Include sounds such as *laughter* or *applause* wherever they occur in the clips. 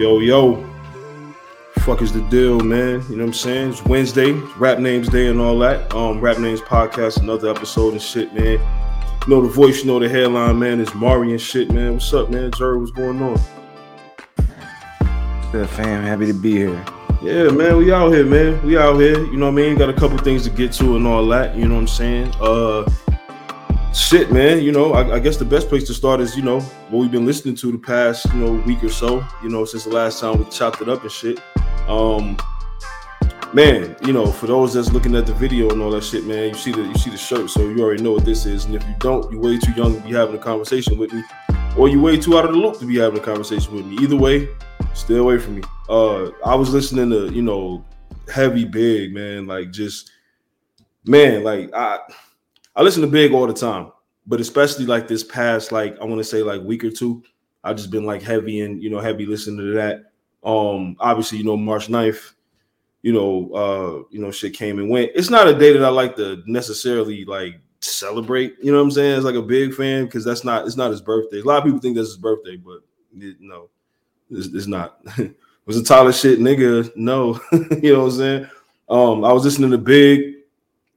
Yo, yo. Fuck is the deal, man? You know what I'm saying? It's Wednesday, rap names day and all that. Um, rap names podcast, another episode and shit, man. You know the voice, you know the headline, man. It's Mari and shit, man. What's up, man? Jerry, what's going on? Good fam, happy to be here. Yeah, man, we out here, man. We out here. You know what I mean? Got a couple things to get to and all that. You know what I'm saying? Uh, shit, man. You know, I, I, guess the best place to start is you know what we've been listening to the past you know week or so. You know, since the last time we chopped it up and shit. Um, man, you know, for those that's looking at the video and all that shit, man, you see the you see the shirt, so you already know what this is. And if you don't, you're way too young to be having a conversation with me, or you're way too out of the loop to be having a conversation with me. Either way, stay away from me. Uh, I was listening to you know heavy big man, like just man, like I I listen to Big all the time, but especially like this past like I want to say like week or two, I've just been like heavy and you know heavy listening to that. Um, obviously, you know, March 9th, you know, uh, you know, shit came and went. It's not a day that I like to necessarily like celebrate, you know what I'm saying? It's like a big fan because that's not it's not his birthday. A lot of people think that's his birthday, but it, no, it's, it's not. *laughs* was a Tyler shit nigga? No, *laughs* you know what I'm saying? Um, I was listening to Big,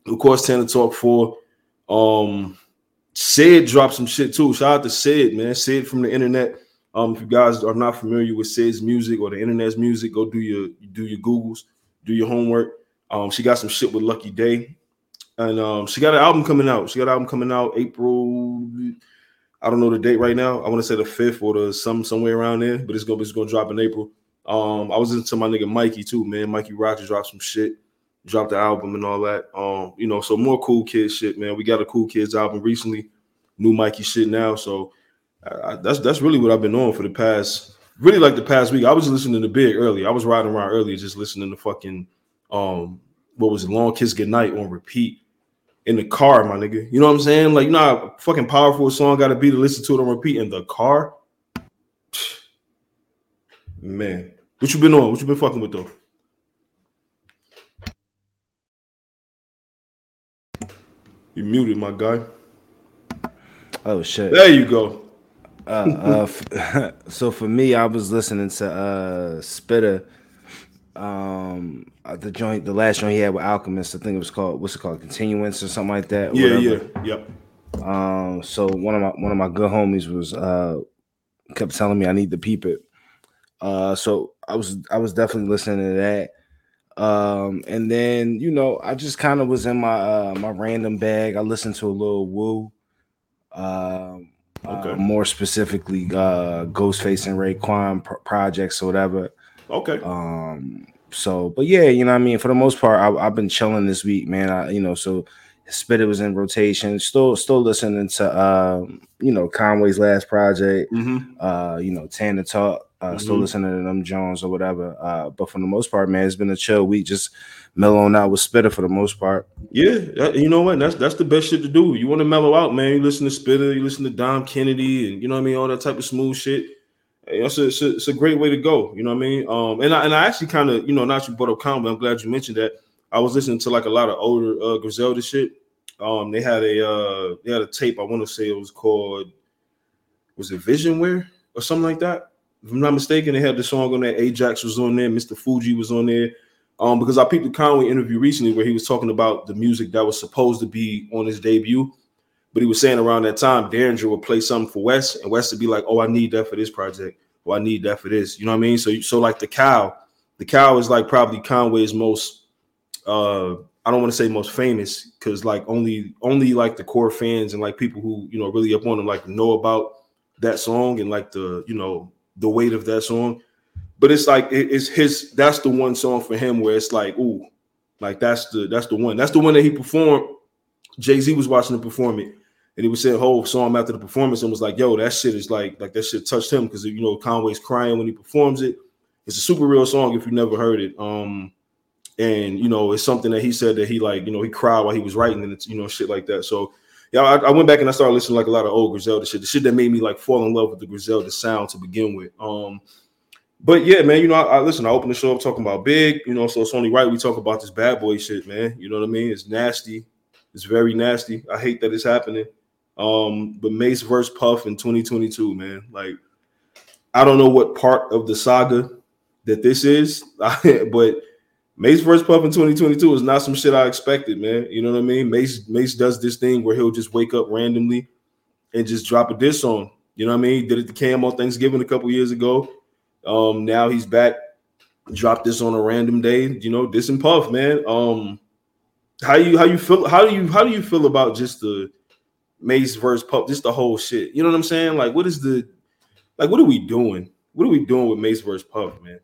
of course, Tana Talk 4. Um, Syd dropped some shit too. Shout out to Syd, man. Syd from the internet. Um, if you guys are not familiar with Syd's music or the internet's music, go do your do your Googles, do your homework. Um, she got some shit with Lucky Daye, and um, she got an album coming out. She got an album coming out April. I don't know the date right now. I want to say the fifth or the some somewhere around there, but it's gonna be it's gonna drop in April. Um, I was into my nigga Mikey too, man. Mikey Rogers dropped some shit, dropped the album and all that. Um, you know, so more cool kids shit, man. We got a cool kids album recently, new Mikey shit now. So I, that's that's really what I've been on for the past, really like the past week. I was listening to Big early. I was riding around earlier, just listening to fucking um, what was it, Long Kiss Goodnight on repeat in the car, my nigga. You know what I'm saying? Like, you know how fucking powerful a song got to be to listen to it on repeat in the car. *sighs* Man, what you been on? What you been fucking with though? You muted, my guy. Oh shit! There you go. Uh, uh, *laughs* so for me, I was listening to uh Spitta, um, uh, the joint, the last joint he had with Alchemist. I think it was called what's it called, Continuance or something like that. Yeah, whatever. yeah, yep. Um, so one of my one of my good homies was uh kept telling me I need to peep it. Uh, so I was I was definitely listening to that. Um, and then you know I just kind of was in my uh my random bag. I listened to a little Wu. Um Okay. Uh, more specifically, uh, Ghostface and Raekwon pro- projects or whatever. Okay. Um. So, but yeah, you know, what I mean, for the most part, I, have been chilling this week, man. I, you know, so Spitta was in rotation. Still, still listening to, um, you know, Conway's last project. Mm-hmm. Uh, you know, Tana Talk. Uh, mm-hmm. Still listening to them Jones or whatever. Uh, but for the most part, man, it's been a chill week. Just mellowing out with Spitta for the most part. Yeah, you know what? That's that's the best shit to do. You want to mellow out, man. You listen to Spitta, you listen to Dom Kennedy, and you know what I mean, all that type of smooth shit. It's a, it's a, it's a great way to go. You know what I mean? Um, and I and I actually kind of, you know, not you brought up Conway. I'm glad you mentioned that. I was listening to like a lot of older uh, Griselda shit. Um, they had a uh, they had a tape. I want to say it was called was it Visionware or something like that. If I'm not mistaken, they had the song on there. Ajax was on there. Mr. Fuji was on there. Um, because I peeped the Conway interview recently where he was talking about the music that was supposed to be on his debut, but he was saying around that time Daringer would play something for West, and West would be like, "Oh, I need that for this project. Oh, I need that for this." You know what I mean? So, so like the cow, the cow is like probably Conway's most. uh I don't want to say most famous because like only only like the core fans and like people who you know really up on him like know about that song and like the you know the weight of that song. But it's like it's his that's the one song for him where it's like ooh like that's the that's the one. That's the one that he performed. Jay-z was watching him perform it. And he was saying whole song after the performance and was like yo that shit is like like that shit touched him because you know conway's crying when he performs it. It's a super real song if you never heard it. Um and you know it's something that he said that he like you know he cried while he was writing and it's you know shit like that. So yeah I, I went back and i started listening to like a lot of old griselda shit the shit that made me like fall in love with the griselda sound to begin with um but yeah, man, you know, I, I, listen. I open the show up talking about big, you know, so it's only right we talk about this bad boy shit, man. You know what I mean? It's nasty. It's very nasty. I hate that it's happening. Um, but Mase versus Puff in 2022, man. Like, I don't know what part of the saga that this is, *laughs* but Mase versus Puff in 2022 is not some shit I expected, man. You know what I mean? Mase Mase does this thing where he'll just wake up randomly and just drop a diss on. You know what I mean? Did it to Cam on Thanksgiving a couple years ago. Um, now he's back, dropped this on a random day. You know, this and Puff, man. Um, how you how you feel? How do you how do you feel about just the Mase versus Puff, just the whole shit? You know what I'm saying? Like, what is the like? What are we doing? What are we doing with Mase versus Puff, man?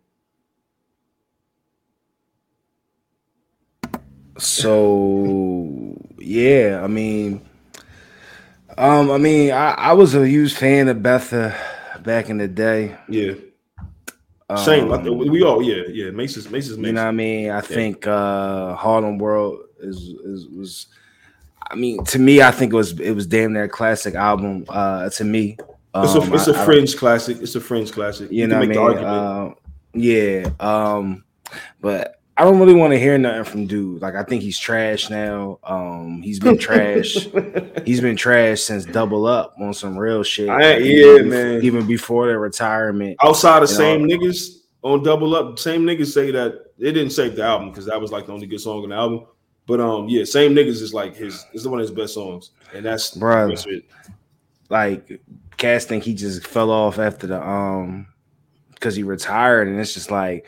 So yeah, I mean, um, I mean, I, I was a huge fan of Betha back in the day. Yeah. Same. Um, we all, yeah, yeah. Mase's, Mase's, You know what I mean? I yeah. think uh Harlem World is is was. I mean, to me, I think it was it was damn near a classic album. Uh, to me, um, it's a it's a fringe classic. It's a fringe classic. You, you know what I mean? Uh, yeah. Um, but I don't really want to hear nothing from dude. Like I think he's trash now. Um, he's been trash. *laughs* he's been trash since Double Up on some real shit. I, yeah, even, man. Even before their retirement. Outside of same niggas on Double Up, same niggas say that they didn't save the album because that was like the only good song on the album. But um, yeah, same niggas is like his is one of his best songs, and that's bro. Like Cass think he just fell off after the um because he retired, and it's just like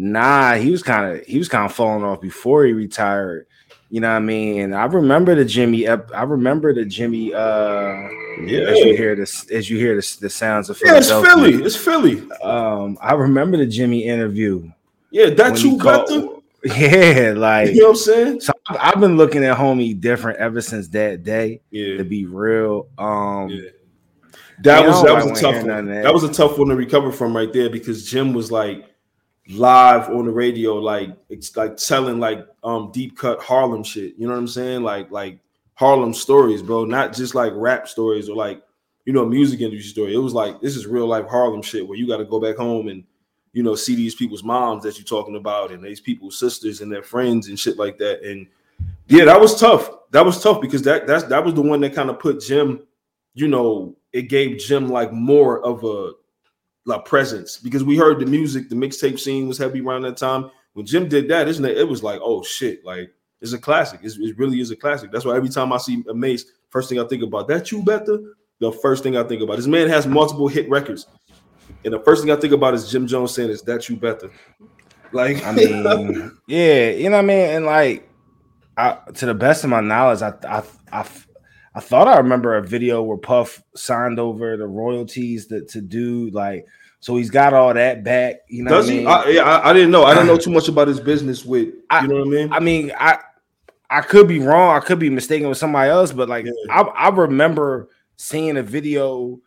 Nah, he was kind of he was kind of falling off before he retired. You know what I mean? I remember the Jimmy. I remember the Jimmy. Uh, yeah. As you hear this, as you hear this, the sounds of Philly. yeah, it's Philly. It's Philly. Um, I remember the Jimmy interview. Yeah, that you got. *laughs* Yeah, like you know what I'm saying. So I've been looking at homie different ever since that day. Yeah, to be real. Um, yeah. That was that was a tough one. That. that was a tough one to recover from right there because Jim was like live on the radio, like it's like telling like um deep cut Harlem shit. You know what I'm saying? Like like Harlem stories, bro. Not just like rap stories or like you know music industry story. It was like this is real life Harlem shit where you got to go back home and you know see these people's moms that you're talking about and these people's sisters and their friends and shit like that. And yeah, that was tough. That was tough because that that's that was the one that kind of put Jim. You know, it gave Jim like more of a like presence because we heard the music, the mixtape scene was heavy around that time. When Jim did that, isn't it? It was like, oh shit, like it's a classic. It's, it really is a classic. That's why every time I see a Mase, first thing I think about that you better. The first thing I think about this man has multiple hit records, and the first thing I think about is Jim Jones saying is that you better. Like I mean, *laughs* yeah, you know what I mean, and like I, to the best of my knowledge, I I I I thought I remember a video where Puff signed over the royalties to, to do like so he's got all that back. You know, does he? I, mean? I, I, didn't know. I don't know *sighs* too much about his business with. I, you know what I mean? I mean, I I could be wrong. I could be mistaken with somebody else, but like yeah. I, I remember seeing a video.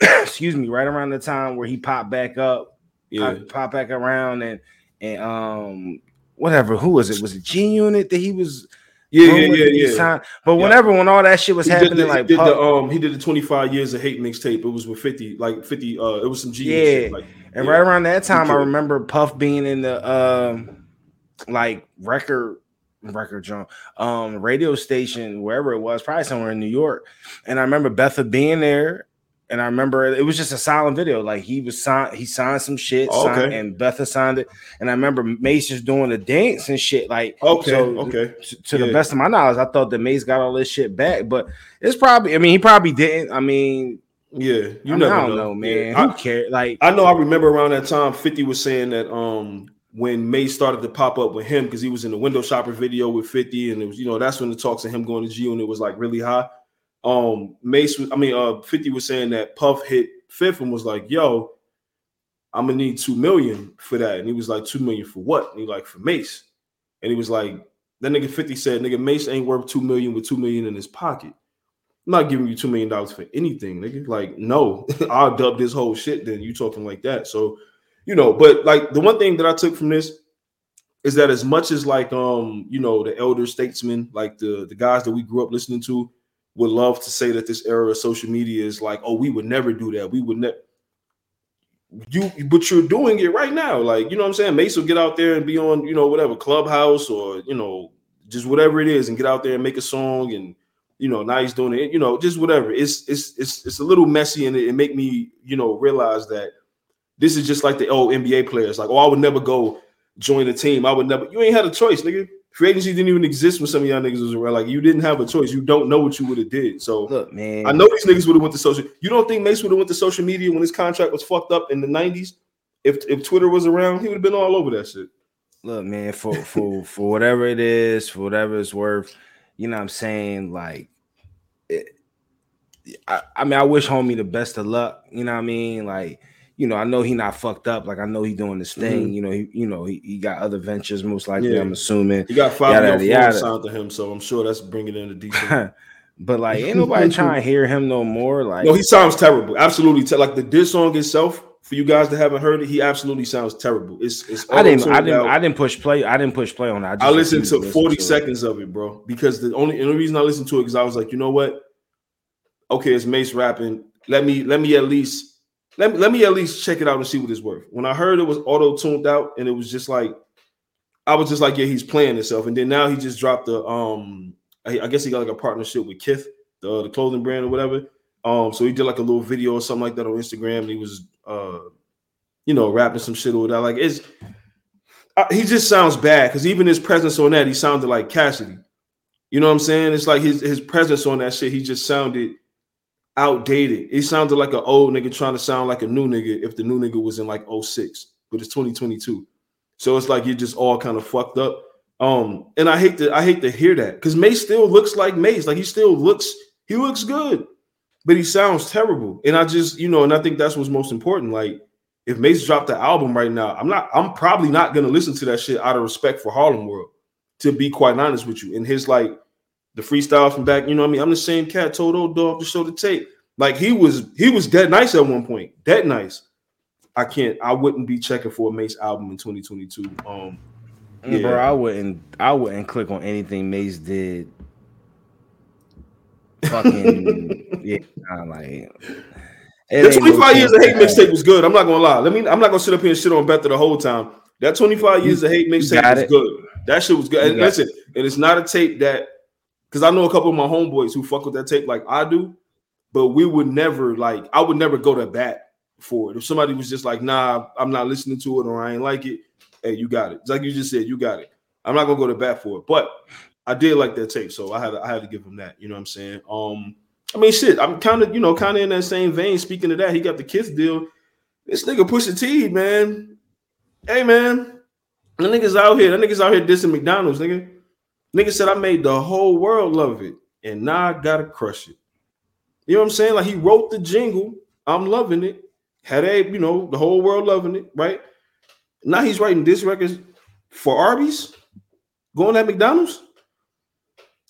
*coughs* excuse me, right around the time where he popped back up, yeah, popped, popped back around, and and um whatever. Who was it? Was it G Unit that he was? Yeah, yeah, yeah, yeah. But whenever when all that shit was he happening, the, like did the, um, he did the 25 years of hate mixtape. It was with 50, like 50, uh, it was some G. Yeah, like, and yeah. right around that time, I remember Puff being in the um, like record record John um radio station wherever it was, probably somewhere in New York. And I remember Betha being there and I remember it was just a silent video. Like he was signed, he signed some shit, oh, okay. signed, and Betha signed it. And I remember Mase just doing the dance and shit. Like okay, so okay. To, to yeah. the best of my knowledge, I thought that Mase got all this shit back, but it's probably. I mean, he probably didn't. I mean, yeah, you I, mean, I don't know, know man. Yeah. Who cares? Like I know, I remember around that time, Fifty was saying that um when Mase started to pop up with him because he was in the window shopper video with 50, and it was you know that's when the talks of him going to G and it was like really high um Mase I mean uh 50 was saying that Puff hit fifth and was like, yo, I'm gonna need two million for that. And he was like, two million for what? And he like for Mase. And he was like, that nigga 50 said, nigga, Mase ain't worth two million with two million in his pocket. I'm not giving you two million dollars for anything, nigga. Like, no, *laughs* I'll dub this whole shit. Then you talking like that. So, you know, but like the one thing that I took from this is that as much as like um, you know, the elder statesmen, like the the guys that we grew up listening to, would love to say that this era of social media is like, oh, we would never do that. We would never. You, but you're doing it right now. Like, you know what I'm saying? Mase will get out there and be on, you know, whatever clubhouse or, you know, just whatever it is and get out there and make a song. And, you know, now he's doing it, you know, just whatever. It's, it's, it's, it's a little messy and it, it make me, you know, realize that This is just like the old NBA players. Like, oh, I would never go join a team. I would never. You ain't had a choice, nigga. Free agency didn't even exist when some of y'all niggas was around. Like, you didn't have a choice. You don't know what you would have did. So, look, man, I know these niggas would have went to social. You don't think Mase would have went to social media when his contract was fucked up in the '90s? If if Twitter was around, he would have been all over that shit. Look, man, for for for whatever it is, for whatever it's worth, you know what I'm saying? Like, it, I, I mean, I wish homie the best of luck. You know what I mean? Like, you know, I know he not fucked up. Like, I know he doing this thing. Mm-hmm. You know, he you know he, he got other ventures. Most likely, yeah. I'm assuming he got five yada, yada. signed to him, so I'm sure that's bringing in a decent. *laughs* but like, ain't nobody *laughs* trying to hear him no more. Like, no, he sounds terrible. Absolutely, te- like the diss song itself for you guys that haven't heard it, he absolutely sounds terrible. It's it's. I didn't I didn't out. I didn't push play. I didn't push play on that. I, I listened to forty to seconds it. of it, bro. Because the only the only reason I listened to it because I was like, you know what? Okay, it's Mase rapping. Let me let me at least let me let me at least check it out and see what it's worth. When I heard it was auto tuned out and it was just like, I was just like, yeah, he's playing himself. And then now he just dropped the um, I, I guess he got like a partnership with Kith, the the clothing brand or whatever. Um, so he did like a little video or something like that on Instagram. And he was uh you know, rapping some shit or that. Like it's uh, he just sounds bad because even his presence on that, he sounded like Cassidy. You know what I'm saying? It's like his his presence on that shit. He just sounded outdated. He sounded like an old nigga trying to sound like a new nigga if the new nigga was in like 06, but it's 2022. So it's like you're just all kind of fucked up. Um, and I hate to I hate to hear that because Mase still looks like Mase. Like he still looks he looks good, but he sounds terrible. And I just you know, and I think that's what's most important. Like if Mase dropped the album right now, I'm not, I'm probably not gonna listen to that shit out of respect for Harlem World, to be quite honest with you. And his like the freestyle from back, you know what I mean? I'm the same cat told old dog to show the tape. Like he was, he was dead nice at one point, dead nice. I can't, I wouldn't be checking for a Mase album in 2022. Um, yeah. bro, I wouldn't, I wouldn't click on anything Mase did. Fucking *laughs* yeah, I'm like the 25 years of hate mixtape was good. I'm not gonna lie. Let me. I'm not gonna sit up here and shit on Betha the whole time. That 25 years of hate mixtape was good. That shit was good. And listen, and it's not a tape that because I know a couple of my homeboys who fuck with that tape like I do, but we would never like. I would never go to bat for it. If somebody was just like, "Nah, I'm not listening to it," or "I ain't like it," hey, you got it. It's like you just said, you got it. I'm not gonna go to bat for it, but I did like that tape, so I had to, I had to give him that. You know what I'm saying? Um, I mean, shit. I'm kind of, you know, kind of in that same vein. Speaking of that, he got the Kith deal. This nigga Pusha T, man. Hey, man. The niggas out here. The niggas out here dissing McDonald's, nigga. Nigga said I made the whole world love it, and now I gotta crush it. You know what I'm saying? Like he wrote the jingle. I'm loving it. Had a, you know, the whole world loving it, right? Now he's writing this record for Arby's, going at McDonald's.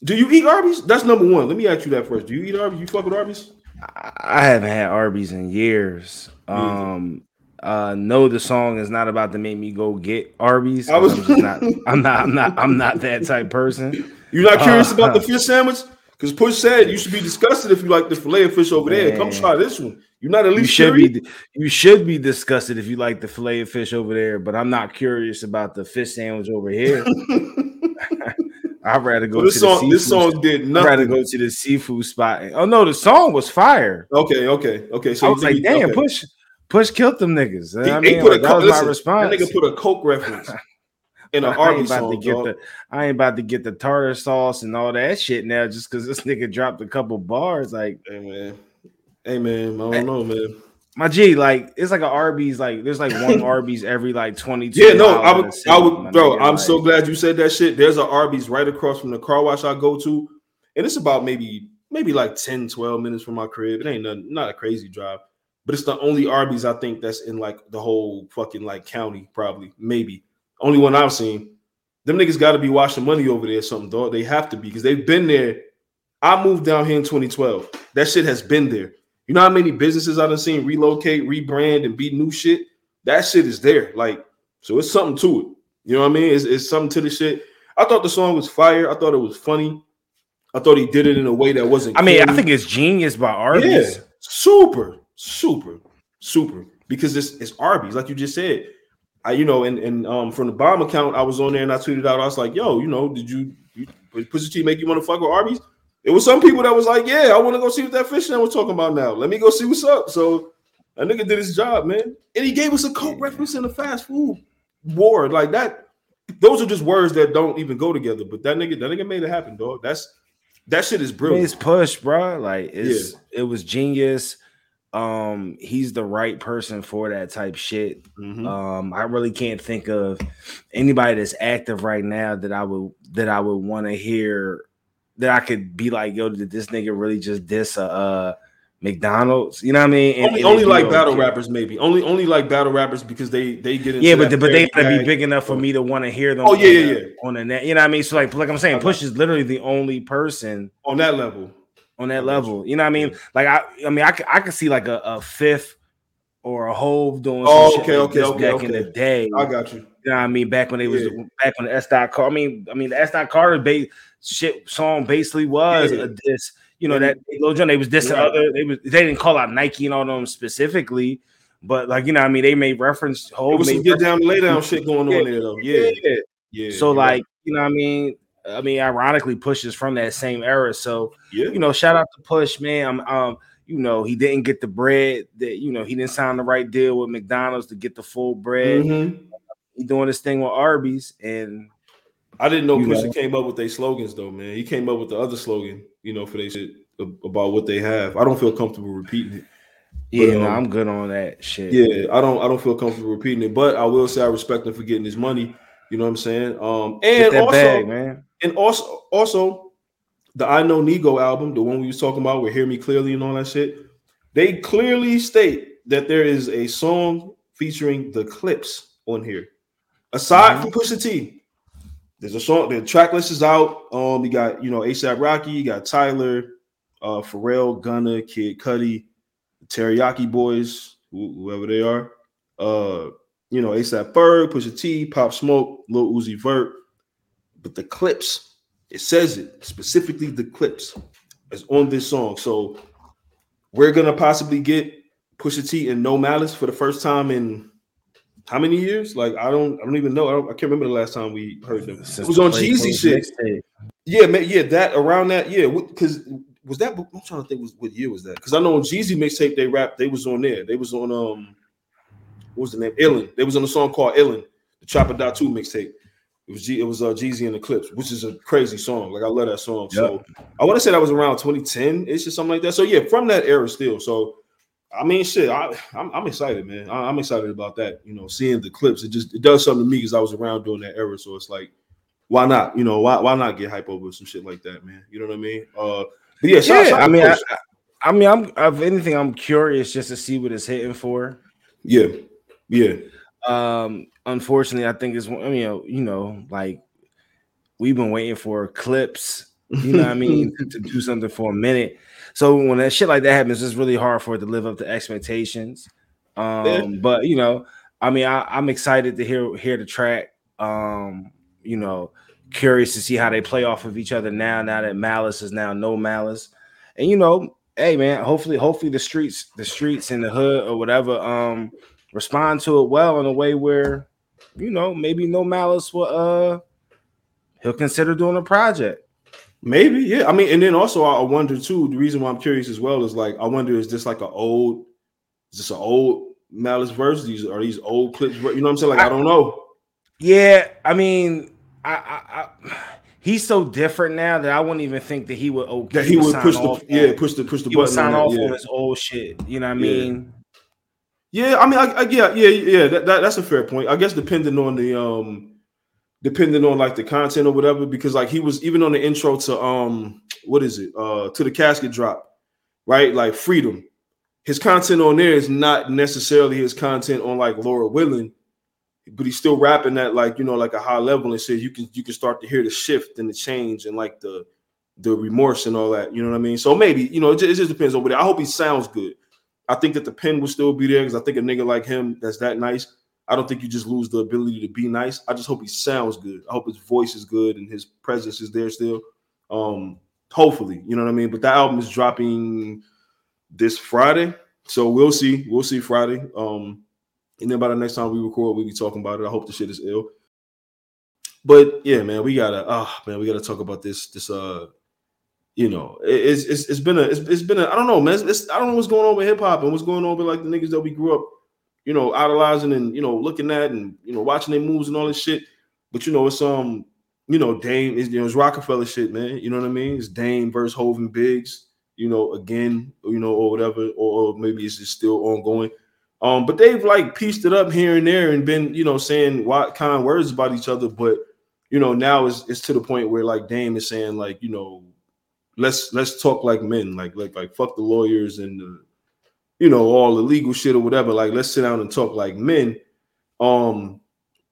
Do you eat Arby's? That's number one. Let me ask you that first. Do you eat Arby's? You fuck with Arby's? I haven't had Arby's in years. Um, uh, no, the song is not about to make me go get Arby's. I was I'm not. I'm not. I'm not. I'm not that type person. You're not curious uh, about the *laughs* fish sandwich? Because Push said you should be disgusted if you like the fillet of fish over man. there. Come try this one. You're not at least you should curious? be. You should be disgusted if you like the fillet of fish over there. But I'm not curious about the fish sandwich over here. *laughs* *laughs* I'd rather go. Well, this to song, this song did nothing. I'd rather go to the seafood spot. Oh no, the song was fire. Okay, okay, okay. So I was like, damn, okay. push, push, killed them niggas. He, I mean, put like, a, that was listen, my response. That nigga put a coke reference *laughs* in an Arby's song. To get the, I ain't about to get the tartar sauce and all that shit now just because this nigga dropped a couple bars. Like, hey man, hey man, I don't know, man my G, like it's like an Arby's, like there's like one *laughs* Arby's every like 22. Yeah, no, I would, I would, bro. I'm like, so glad you said that shit. There's an Arby's right across from the car wash I go to, and it's about maybe maybe like 10, 12 minutes from my crib. It ain't nothing, not a crazy drive, but it's the only Arby's I think that's in like the whole fucking like county, probably, maybe. Only one I've seen. Them niggas got to be washing money over there, something, dog. They have to be because they've been there. I moved down here in 2012. That shit has been there. You know how many businesses I've seen relocate, rebrand, and be new shit? That shit is there. Like, so it's something to it. You know what I mean? It's, it's something to the shit. I thought the song was fire. I thought it was funny. I thought he did it in a way that wasn't. I mean, corny. I think it's genius by Arby's. Yeah, super, super, super. Because it's it's Arby's, like you just said. I, you know, and and um from the bomb account, I was on there and I tweeted out. I was like, "Yo, you know, did you, you Pusha T make you want to fuck with Arby's?" It was some people that was like, "Yeah, I want to go see what that fish that was talking about now. Let me go see what's up." So A nigga did his job, man. And he gave us a coke reference in the fast food war. Like that, those are just words that don't even go together. But that nigga, that nigga made it happen, dog. That's that shit is brilliant. It's push, bro. Like it's yeah. it was genius. Um, he's the right person for that type shit. Mm-hmm. Um, I really can't think of anybody that's active right now that I would that I would want to hear that I could be like, yo, did this nigga really just diss a uh, McDonald's? You know what I mean? And, only, and only like battle rappers, maybe. Only only like battle rappers because they they get into yeah, but but they gotta be big enough for me to want to hear them. Oh yeah, yeah, yeah. On the net, you know what I mean? So like like I'm saying, Push is literally the only person on that level. On that level, you know what I mean? Like I, I mean, I could, I could see like a, a fifth or a Hov doing. Oh, okay, okay, okay, back okay. in the day. I got you. You know what I mean? Back when they was yeah. back when the S. Dot Car. I mean, I mean the S. Dot Car base shit song basically was yeah. a diss. You know that Lil Jon they was dissing yeah. other. They was they didn't call out Nike and all them specifically, but like you know I mean they made reference. Whole was some get down lay down shit going on there though. Yeah, yeah. yeah. So like you know I mean I mean ironically pushes from that same era. So yeah, you know shout out to Push man. Um you know, he didn't get the bread that you know he didn't sign the right deal with McDonald's to get the full bread. Mm-hmm. He doing this thing with Arby's, and I didn't know Pusha came up with their slogans though, man. He came up with the other slogan, you know, for they shit about what they have. I don't feel comfortable repeating it. Yeah, but, um, no, I'm good on that shit. Yeah, I don't I don't feel comfortable repeating it, but I will say I respect him for getting his money. You know what I'm saying? Um and also bag, man. And also also the I Know Nigo album, the one we was talking about with Hear Me Clearly and all that shit, they clearly state that there is a song featuring the Clipse on here. Aside mm-hmm. from Pusha T, there's a song. The track list is out. Um, you got you know ASAP Rocky, you got Tyler, uh, Pharrell, Gunna, Kid Cudi, Teriyaki Boys, whoever they are. Uh, you know ASAP Ferg, Pusha T, Pop Smoke, Lil Uzi Vert. But the Clipse, it says it specifically. The Clipse is on this song, so we're gonna possibly get Pusha T and No Malice for the first time in how many years? Like I don't, I don't even know. I, don't, I can't remember the last time we heard them. Since it was on Jeezy shit. Yeah, man, yeah, that around that, yeah. Because was that? I'm trying to think. Was what year was that? Because I know on Jeezy mixtape they rap. They was on there. They was on um, what was the name? Illin. They was on a song called Illin, the Chopper Dot Two mixtape. It was G, it was uh, Jeezy and the Clipse, which is a crazy song. Like I love that song. Yep. So I want to say that was around 2010. It's just something like that. So yeah, from that era still. So I mean, shit, I, I'm, I'm excited, man. I, am excited about that. You know, seeing the Clipse, it just it does something to me because I was around during that era. So it's like, why not? You know, why why not get hype over some shit like that, man? You know what I mean? Uh, but yeah, shout, yeah. Shout I mean, I, I, mean, I'm of anything, I'm curious just to see what it's hitting for. Yeah, yeah. Um, unfortunately, I think it's I mean, you know, you know, like we've been waiting for Clipse. You know what I mean? to, *laughs* to do something for a minute so when that shit like that happens, it's really hard for it to live up to expectations. Um, yeah. but you know, I mean, I, am excited to hear hear the track. Um, you know, curious to see how they play off of each other now. Now that Malice is now no Malice, and you know, hey man, hopefully, hopefully the streets, the streets in the hood or whatever, um, respond to it well in a way where, you know, maybe no Malice will uh he'll consider doing a project. Maybe, yeah. I mean, and then also I wonder too. The reason why I'm curious as well is like I wonder is this like an old, is this an old Malice verse? These are these old clips? You know what I'm saying? Like I, I don't know. Yeah, I mean, I, I, I, *sighs* he's so different now that I wouldn't even think that he would okay. That he, would push the yeah push the push the he button. Would sign off yeah. on his old shit. You know what I mean? Yeah, I mean, I, I yeah, yeah, yeah. That, that, that's a fair point. I guess depending on the um depending on like the content or whatever, because like he was even on the intro to um what is it? Uh to the casket drop, right? Like freedom. His content on there is not necessarily his content on like Lord Willin', but he's still rapping at like you know like a high level and says you can you can start to hear the shift and the change and like the the remorse and all that. You know what I mean? So maybe you know it just, it just depends on what. I hope he sounds good. I think that the pen will still be there because I think a nigga like him that's that nice I don't think you just lose the ability to be nice. I just hope he sounds good. I hope his voice is good and his presence is there still. Um, hopefully, you know what I mean. But that album is dropping this Friday, so we'll see. We'll see Friday. Um, and then by the next time we record, we'll be talking about it. I hope the shit is ill. But yeah, man, we gotta. Ah, oh, man, we gotta talk about this. This uh, you know, it's it's, it's been a it's, it's been a I don't know, man. It's, I don't know what's going on with hip hop and what's going on with like the niggas that we grew up, you know, idolizing and you know looking at and you know watching their moves and all this shit. But you know, it's um, you know, Dame is you know it's Roc-A-Fella shit, man. You know what I mean? It's Dame versus Hov and Biggs. You know, again, you know, or whatever, or, or maybe it's just still ongoing. Um, but they've like pieced it up here and there and been, you know, saying what kind words about each other. But you know, now it's it's to the point where like Dame is saying, like, you know, let's let's talk like men, like like like fuck the lawyers and the, you know, all the legal shit or whatever. Like, let's sit down and talk like men. Um,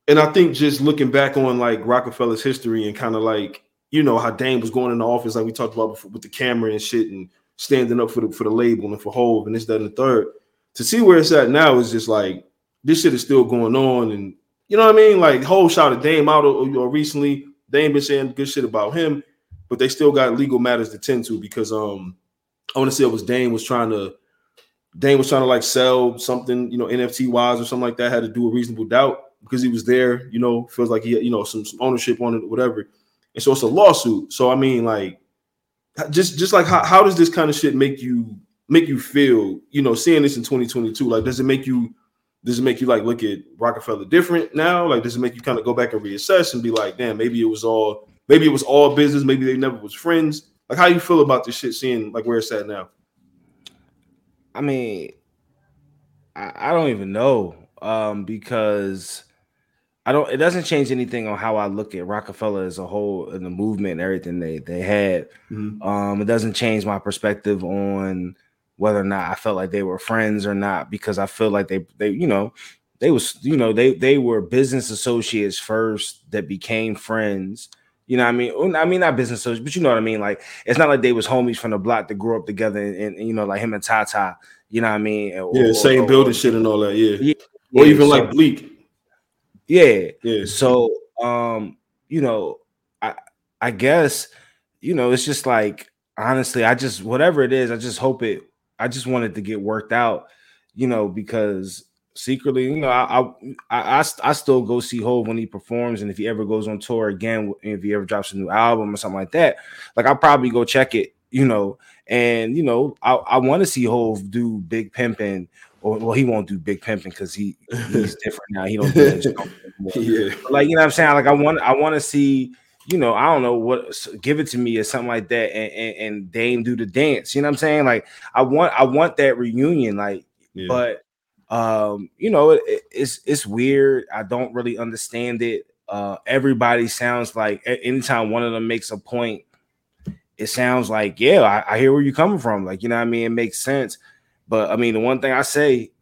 and I think just looking back on like Roc-A-Fella's history and kind of like, you know, how Dame was going in the office, like we talked about before with the camera and shit and standing up for the for the label and for Hov and this, that, and the third to see where it's at now is just like this shit is still going on, and you know what I mean. Like whole shot of Dame out or, or recently, ain't been saying good shit about him, but they still got legal matters to tend to because um I want to say it was Dame was trying to Dame was trying to like sell something, you know, NFT wise or something like that. Had to do a reasonable doubt because he was there, you know, feels like he had, you know, some, some ownership on it, whatever. And so it's a lawsuit. So I mean, like, just just like how, how does this kind of shit make you make you feel, you know, seeing this in 2022? Like, does it make you does it make you like look at Roc-A-Fella different now? Like, does it make you kind of go back and reassess and be like, damn, maybe it was all maybe it was all business, maybe they never was friends. Like, how you feel about this shit, seeing like where it's at now? I mean, I, I don't even know um, because I don't. It doesn't change anything on how I look at Roc-A-Fella as a whole and the movement and everything they they had. Mm-hmm. Um, it doesn't change my perspective on whether or not I felt like they were friends or not because I feel like they they you know they was you know they they were business associates first that became friends. You know what I mean? I mean not business associates, but you know what I mean. Like it's not like they was homies from the block that grew up together and, and you know like him and Tata. You know what I mean? Or, yeah, same or, building or, shit and all that. Yeah, yeah or even so, like Bleek. Yeah, yeah. So um, you know, I I guess you know it's just like honestly, I just whatever it is, I just hope it I just wanted to get worked out, you know, because secretly, you know, I I I, I still go see Hov when he performs, and if he ever goes on tour again, if he ever drops a new album or something like that, like I'll probably go check it, you know, and you know, I, I want to see Hov do Big Pimpin', or well, he won't do Big Pimpin' because he he's *laughs* different now. He don't do that. *laughs* yeah. like you know what I'm saying. Like I want I want to see you know, I don't know what give it to me or something like that, and, and, and Dame do the dance. You know what I'm saying? Like I want I want that reunion, like, yeah. but um, you know, it, it's it's weird. I don't really understand it. Uh, everybody sounds like anytime one of them makes a point, it sounds like, yeah, I, I hear where you're coming from. Like, you know what I mean? It makes sense. But I mean, the one thing I say,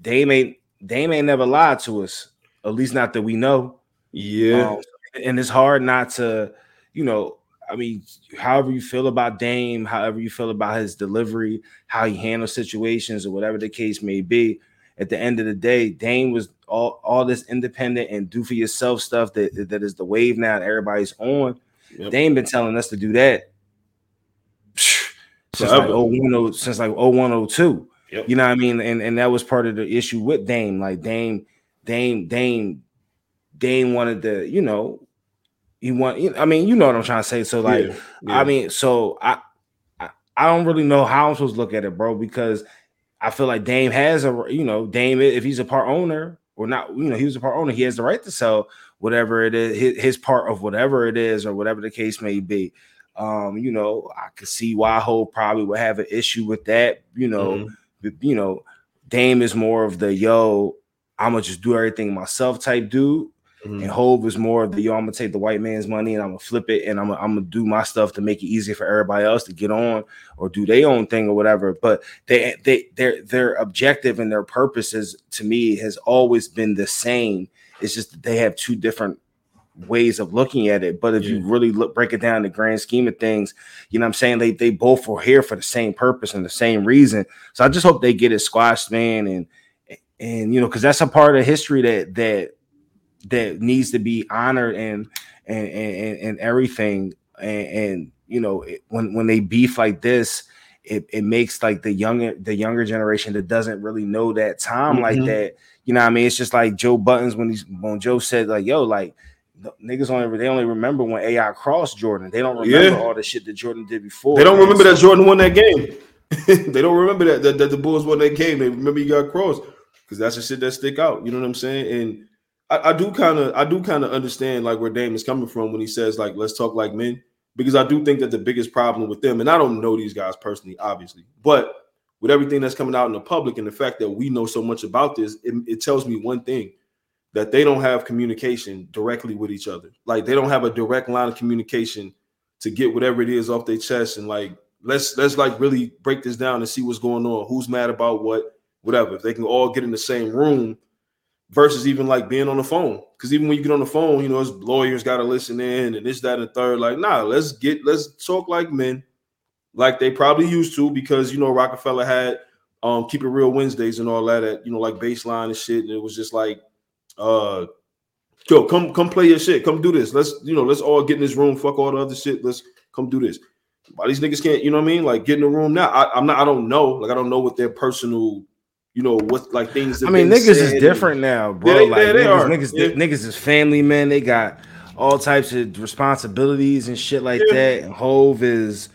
Dame ain't Dame ain't never lied to us, at least not that we know. Yeah. Um, and it's hard not to, you know, I mean, however you feel about Dame, however you feel about his delivery, how he handles situations, or whatever the case may be, at the end of the day, Dame was all, all this independent and do for yourself stuff that, that is the wave now and everybody's on. Yep. Dame been telling us to do that *sighs* since like 01, since like 0102. Yep. You know what I mean? And and that was part of the issue with Dame. Like Dame, Dame, Dame, Dame wanted to, you know, he want. I mean, you know what I'm trying to say. So like, yeah, yeah. I mean, so I, I, I don't really know how I'm supposed to look at it, bro, because I feel like Dame has a, you know, Dame if he's a part owner or not, you know, he was a part owner, he has the right to sell whatever it is, his, his part of whatever it is, or whatever the case may be. Um, you know, I could see why Ho probably would have an issue with that. You know, mm-hmm. you know, Dame is more of the yo, I'm gonna just do everything myself type dude. Mm-hmm. And Hov is more of the yo, I'm gonna take the white man's money and I'm gonna flip it and I'm gonna, I'm gonna do my stuff to make it easier for everybody else to get on or do their own thing or whatever. But they they their their objective and their purposes to me has always been the same. It's just that they have two different ways of looking at it. But if yeah. you really look break it down the grand scheme of things, you know I'm saying? They they both were here for the same purpose and the same reason. So I just hope they get it squashed, man, and and you know, because that's a part of history that that that needs to be honored and and and, and everything. And, and you know, it, when when they beef like this, it, it makes like the younger the younger generation that doesn't really know that time mm-hmm. like that. You know, what I mean, it's just like Joe Budden's when he's when Joe said like, "Yo, like." niggas only they only remember when AI crossed Jordan. They don't remember yeah. all the shit that Jordan did before. They don't man. remember so, that Jordan won that game. *laughs* they don't remember that, that, that the Bulls won that game. They remember he got crossed because that's the shit that stick out. You know what I'm saying? And I, I do kind of I do kind of understand like where Dame is coming from when he says like let's talk like men because I do think that the biggest problem with them and I don't know these guys personally, obviously, but with everything that's coming out in the public and the fact that we know so much about this, it, it tells me one thing that they don't have communication directly with each other. Like they don't have a direct line of communication to get whatever it is off their chest and like let's let's like really break this down and see what's going on. Who's mad about what, whatever. If they can all get in the same room versus even like being on the phone. Because even when you get on the phone, you know, as lawyers got to listen in and this, that, and third. Like, nah, let's get let's talk like men, like they probably used to, because you know, Roc-A-Fella had um keep it real Wednesdays and all that at you know, like baseline and shit. And it was just like uh yo, come come play your shit. Come do this. Let's you know, let's all get in this room. Fuck all the other shit. Let's come do this. Why these niggas can't, you know what I mean? Like get in the room now. I, am not. I don't know. Like I don't know what their personal, you know, what like things. I mean, niggas is different now, bro. Yeah, they, like yeah, they niggas, are. Niggas, yeah. niggas is family man. They got all types of responsibilities and shit like yeah. that. And Hov is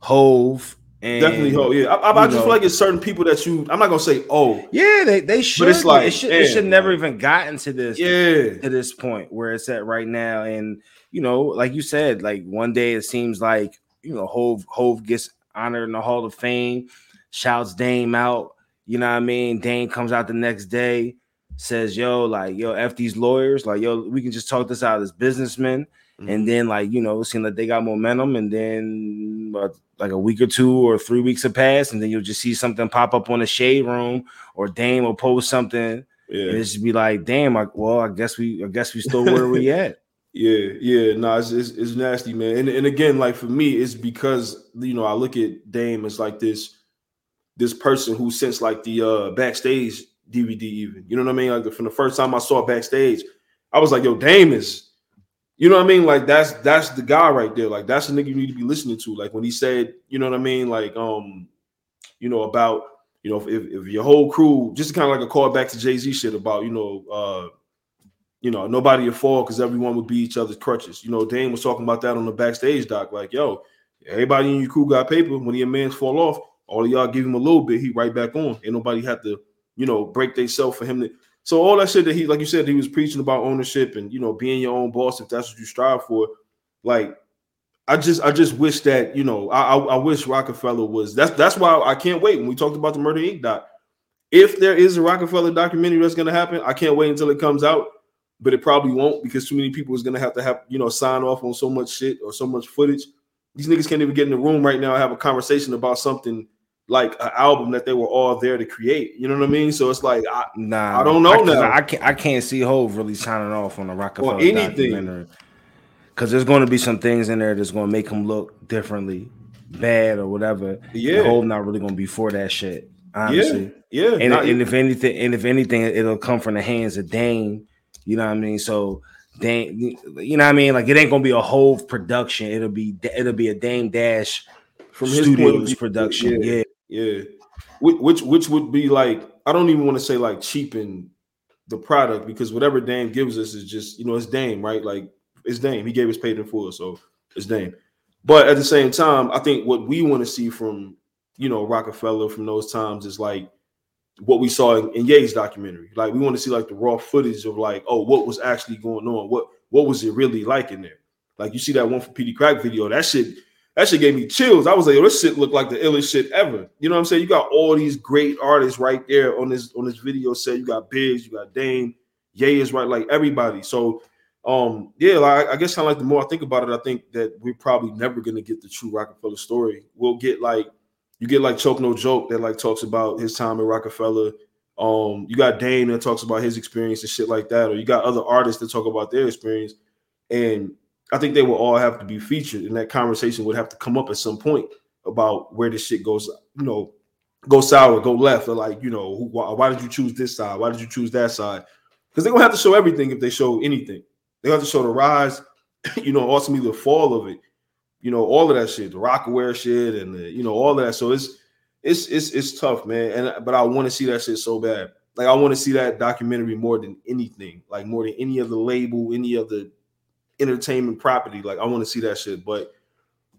Hov. And, Definitely, oh yeah. I, I, I just know, feel like it's certain people that you. I'm not gonna say oh. Yeah, they they should. But it's like it should, it should never even gotten to this. Yeah, to this point where it's at right now, and you know, like you said, like one day it seems like you know Hov Hov gets honored in the Hall of Fame, shouts Dame out. You know what I mean? Dame comes out the next day, says, "Yo, like yo, f these lawyers, like yo, we can just talk this out as businessmen." Mm-hmm. And then, like, you know, it seemed like they got momentum, and then uh, like a week or two or three weeks have passed, and then you'll just see something pop up on the shade room, or Dame will post something, yeah. and it just be like, damn, like, well, I guess we, I guess we still where we *laughs* at. Yeah, yeah, no, it's, it's, it's nasty, man. And and again, like for me, it's because you know I look at Dame as like this this person who since like the uh backstage DVD, even you know what I mean. Like from the first time I saw backstage, I was like, yo, Dame is you know what I mean? Like that's that's the guy right there. Like that's the nigga you need to be listening to. Like when he said, you know what I mean? Like um, you know, about you know, if, if your whole crew just kind of like a call back to Jay-Z shit about, you know, uh, you know, nobody at fault because everyone would be each other's crutches. You know, Dame was talking about that on the backstage doc. Like, yo, everybody in your crew got paper. When your man's fall off, all y'all give him a little bit, he right back on. Ain't nobody had to, you know, break themselves for him to so all that shit that he, like you said, he was preaching about ownership and you know being your own boss if that's what you strive for. Like, I just, I just wish that you know, I, I, I wish Roc-A-Fella was. That's that's why I can't wait. When we talked about the Murder Inc. doc, if there is a Roc-A-Fella documentary that's going to happen, I can't wait until it comes out. But it probably won't because too many people is going to have to have you know sign off on so much shit or so much footage. These niggas can't even get in the room right now and have a conversation about something like an album that they were all there to create. You know what I mean? So it's like I nah, I don't know I now. I can't I can't see Hov really signing off on the Roc-A-Fella or anything. Cause there's going to be some things in there that's going to make him look differently, bad or whatever. Yeah, Hov not really going to be for that shit. Honestly, yeah, yeah. And, and if anything, and if anything, it'll come from the hands of Dame. You know what I mean? So Dame, you know what I mean? Like it ain't gonna be a whole production. It'll be it'll be a Dame Dash from his studios production. Yeah. yeah. Yeah, which which would be like I don't even want to say like cheapen the product because whatever Dame gives us is just you know it's Dame right? Like it's Dame. He gave us paid in full so it's Dame, but at the same time I think what we want to see from you know Roc-A-Fella from those times is like what we saw in, in Ye's documentary. Like we want to see like the raw footage of like oh what was actually going on? What what was it really like in there? Like you see that one for Peedi Crakk video that shit that shit gave me chills. I was like, this shit looked like the illest shit ever. You know what I'm saying? You got all these great artists right there on this on this video set. You got Biggs, you got Dame, Ye is right, like everybody. So um, yeah, like I guess kind of like the more I think about it, I think that we're probably never gonna get the true Roc-A-Fella story. We'll get like you get like Choke No Joke that like talks about his time at Roc-A-Fella. Um, you got Dame that talks about his experience and shit like that, or you got other artists that talk about their experience. And I think they will all have to be featured, and that conversation would have to come up at some point about where this shit goes. You know, go sour, go left, or like you know, why, why did you choose this side? Why did you choose that side? Because they're gonna have to show everything if they show anything. They have to show the rise, *laughs* you know, ultimately the fall of it. You know, all of that shit, the Rocawear shit, and the, you know, all of that. So it's it's it's it's tough, man. And but I want to see that shit so bad. Like I want to see that documentary more than anything, like more than any of the label, any of the entertainment property. Like I want to see that shit, but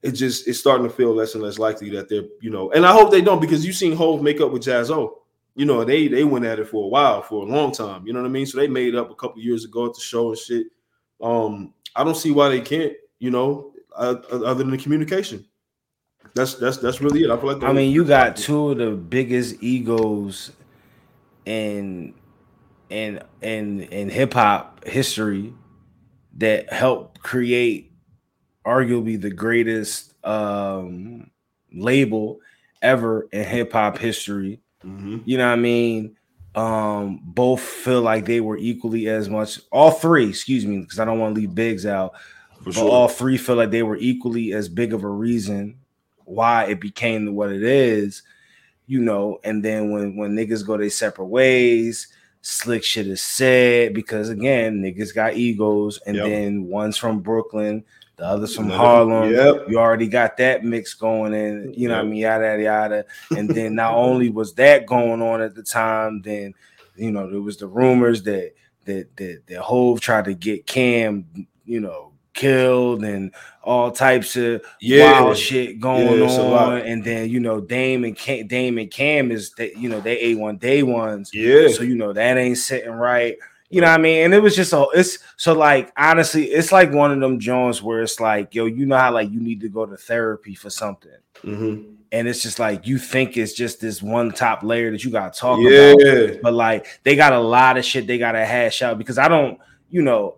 it just it's starting to feel less and less likely that they're you know. And I hope they don't because you've seen Hov make up with Jaz-O. You know they they went at it for a while for a long time. You know what I mean? So they made up a couple years ago at the show and shit. Um, I don't see why they can't. You know, uh, other than the communication. That's that's that's really it. I feel like I mean, you got two of the biggest egos in in in in hip hop history that helped create arguably the greatest um label ever in hip hop history. Mm-hmm. You know what I mean? Um, both feel like they were equally as much. All three, excuse me, because I don't want to leave Biggs out. For but sure. all three feel like they were equally as big of a reason why it became what it is, you know. And then when when niggas go their separate ways, slick shit is said because again, niggas got egos, and yep. then one's from Brooklyn, the other's from Harlem. Yep. You already got that mix going in, you know yep. what I mean, yada yada yada. And *laughs* then not only was that going on at the time, then you know, there was the rumors that that that, that Hov tried to get Cam, you know, killed and all types of yeah. wild shit going yeah, on. And then you know, Dame and Cam, Dame and Cam is that you know they a one day ones. Yeah. So you know that ain't sitting right. You know what I mean? And it was just a it's so like honestly, it's like one of them Jones where it's like, yo, you know how like you need to go to therapy for something. Mm-hmm. And it's just like you think it's just this one top layer that you gotta talk yeah. about. But like they got a lot of shit they gotta hash out because I don't, you know,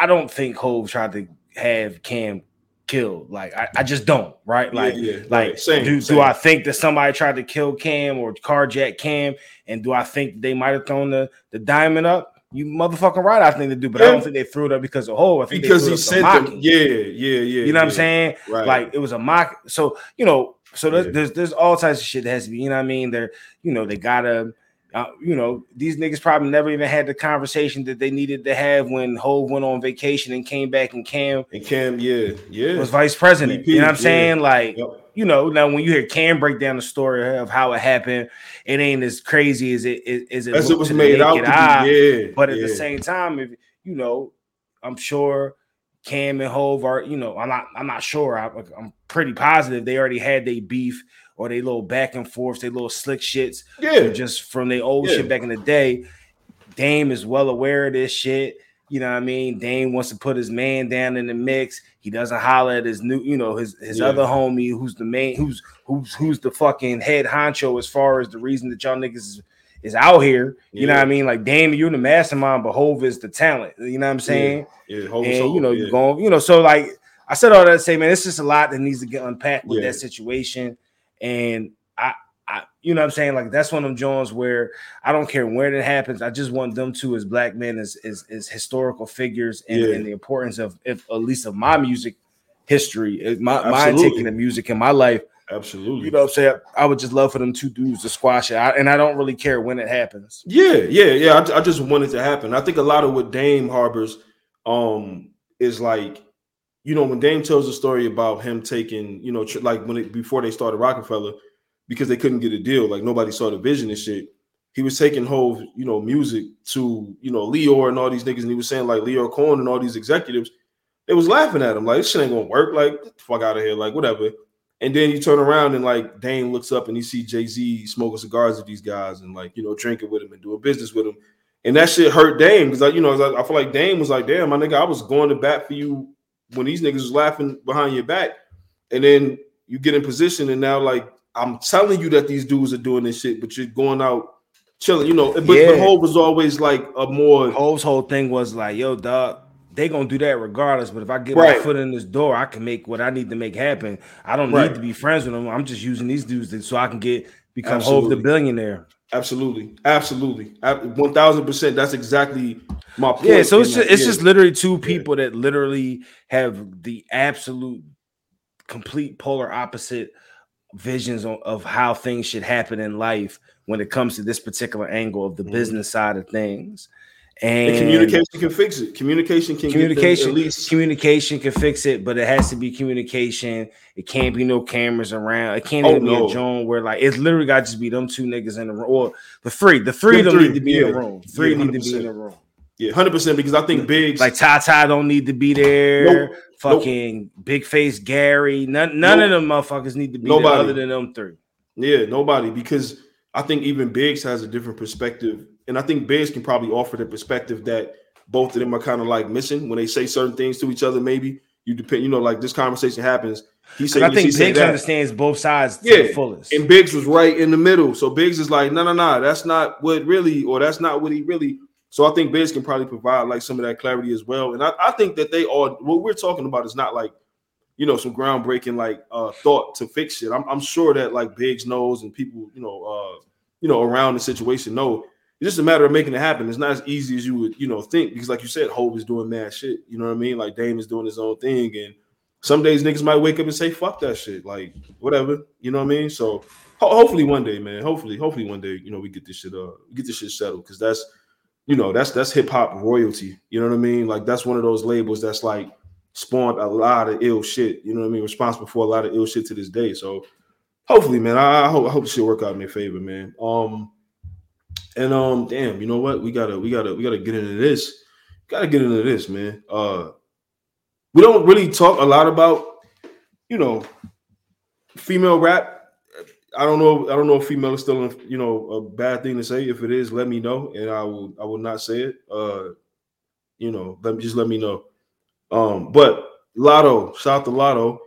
I don't think Hov tried to have Cam killed. Like I, I just don't, right? Like, yeah, yeah, like. Same, do, same. do I think that somebody tried to kill Cam or carjack Cam? And do I think they might have thrown the, the diamond up? You motherfucking right, I think they do, but yeah. I don't think they threw it up because of Hov. I think because he said them. Yeah, yeah, yeah. You know what I'm saying? Right. Like it was a mock. So you know, so there's, there's there's all types of shit that has to be. You know what I mean? They're you know they gotta uh, you know, these niggas probably never even had the conversation that they needed to have when Hov went on vacation and came back and Cam and Cam, yeah, yeah, was vice president. you know what I'm yeah. saying? Like, yep. you know, now when you hear Cam break down the story of how it happened, it ain't as crazy as it as it, as it was made out. Eye, yeah, but at yeah. the same time, if you know, I'm sure Cam and Hov are, you know, I'm not, I'm not sure. I, I'm pretty positive they already had their beef or they little back and forth, they little slick shits. Yeah. Just from the old yeah. shit back in the day. Dame is well aware of this shit. You know what I mean? Dame wants to put his man down in the mix. He doesn't holler at his new, you know, his his yeah. other homie who's the main, who's who's who's the fucking head honcho as far as the reason that y'all niggas is, is out here. You yeah. know what I mean? Like Dame, you're the mastermind, but Hov is the talent. You know what I'm saying? Yeah, yeah and you know, you're going, you know, so like I said all that to say, man, it's just a lot that needs to get unpacked with that situation. And I, I, you know what I'm saying? Like that's one of them Jones where I don't care when it happens. I just want them two as black men as as, as historical figures and, yeah. and, the importance of if at least of my music history, eh, my my taking the music in my life. Absolutely. You know what I'm saying? I would just love for them two dudes to squash it. I, and I don't really care when it happens. Yeah, yeah, yeah. I, I just want it to happen. I think a lot of what Dame harbors um is like you know, when Dame tells the story about him taking, you know, tr- like when it before they started Roc-A-Fella, because they couldn't get a deal, like nobody saw the vision and shit. He was taking whole, you know, music to, you know, Lyor and all these niggas, and he was saying like Lyor Cohen and all these executives, they was laughing at him, like this shit ain't gonna work, like fuck out of here, like whatever. And then you turn around and like Dame looks up and he see Jay Z smoking cigars with these guys and like you know drinking with him and doing business with him, and that shit hurt Dame because like you know I feel like Dame was like, damn, my nigga, I was going to bat for you when these niggas was laughing behind your back, and then you get in position, and now like I'm telling you that these dudes are doing this shit, but you're going out chilling, you know. But, yeah. Hov was always like a more Hov's whole thing was like, yo, dog, they gonna do that regardless. But if I get right. my foot in this door, I can make what I need to make happen. I don't right. need to be friends with them. I'm just using these dudes so I can get become. Hov the billionaire. Absolutely, absolutely, one thousand percent. That's exactly my point. Yeah, so it's just, it's just literally two people yeah. that literally have the absolute, complete polar opposite visions of, of how things should happen in life when it comes to this particular angle of the mm-hmm. business side of things. And, communication can fix it. Communication can communication at least communication can fix it, but it has to be communication. It can't be no cameras around. It can't oh, even no. be a drone where like it's literally got to just be them two niggas in the room. Or the three, the three them three, need to be yeah. in the room. Three yeah, need to be in the room. Yeah, hundred percent. Because I think Biggs like Ty Ty don't need to be there. Nope. Fucking nope. Big Face Gary. None none nope. of them motherfuckers need to be nobody. other than them three. Yeah, nobody. Because I think even Biggs has a different perspective, and I think Biggs can probably offer the perspective that both of them are kind of like missing when they say certain things to each other. Maybe you depend, you know, like this conversation happens. He said, I think Biggs understands both sides yeah, fullest. And Biggs was right in the middle. So Biggs is like, no, no, no, that's not what really, or that's not what he really. So I think Biggs can probably provide like some of that clarity as well. And I, I think that they all what we're talking about is not like, you know, some groundbreaking like uh thought to fix it. I'm, I'm sure that like Biggs knows and people, you know, uh, you know, around the situation know it's just a matter of making it happen. It's not as easy as you would, you know, think because, like you said, Hov is doing mad shit. You know what I mean? Like Dame is doing his own thing, and some days niggas might wake up and say, "Fuck that shit," like whatever. You know what I mean? So ho- hopefully one day, man. Hopefully, hopefully one day, you know, we get this shit, uh, get this shit settled because that's, you know, that's that's hip hop royalty. You know what I mean? Like that's one of those labels that's like spawned a lot of ill shit. You know what I mean? Responsible for a lot of ill shit to this day. So hopefully, man, I, I hope I hope shit work out in their favor, man. Um. And um, damn, you know what? We gotta, we gotta, we gotta get into this. Gotta get into this, man. Uh, we don't really talk a lot about, you know, female rap. I don't know. I don't know if female is still, you know, a bad thing to say. If it is, let me know, and I will. I will not say it. Uh, you know, let me just let me know. Um, but Latto, shout out to Latto.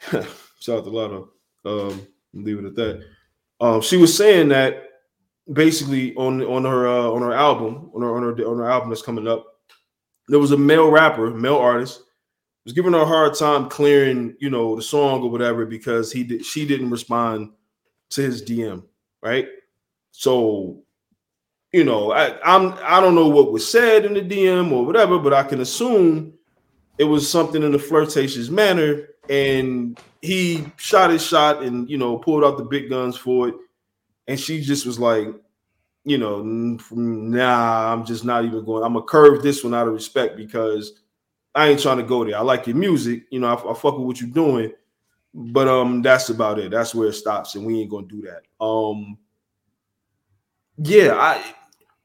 *laughs* shout out to Latto. Um, leave it at that. Um, she was saying that basically on on her uh, on her album on her on her on her album that's coming up, there was a male rapper, male artist, was giving her a hard time clearing you know the song or whatever because he did she didn't respond to his DM, right? So you know I I'm I don't know what was said in the DM or whatever, but I can assume it was something in a flirtatious manner and he shot his shot and you know pulled out the big guns for it and she just was like, you know, nah, I'm just not even going. I'm gonna curve this one out of respect because I ain't trying to go there. I like your music, you know, I, I fuck with what you're doing, but um, that's about it. That's where it stops, and we ain't gonna do that. Um, yeah, I,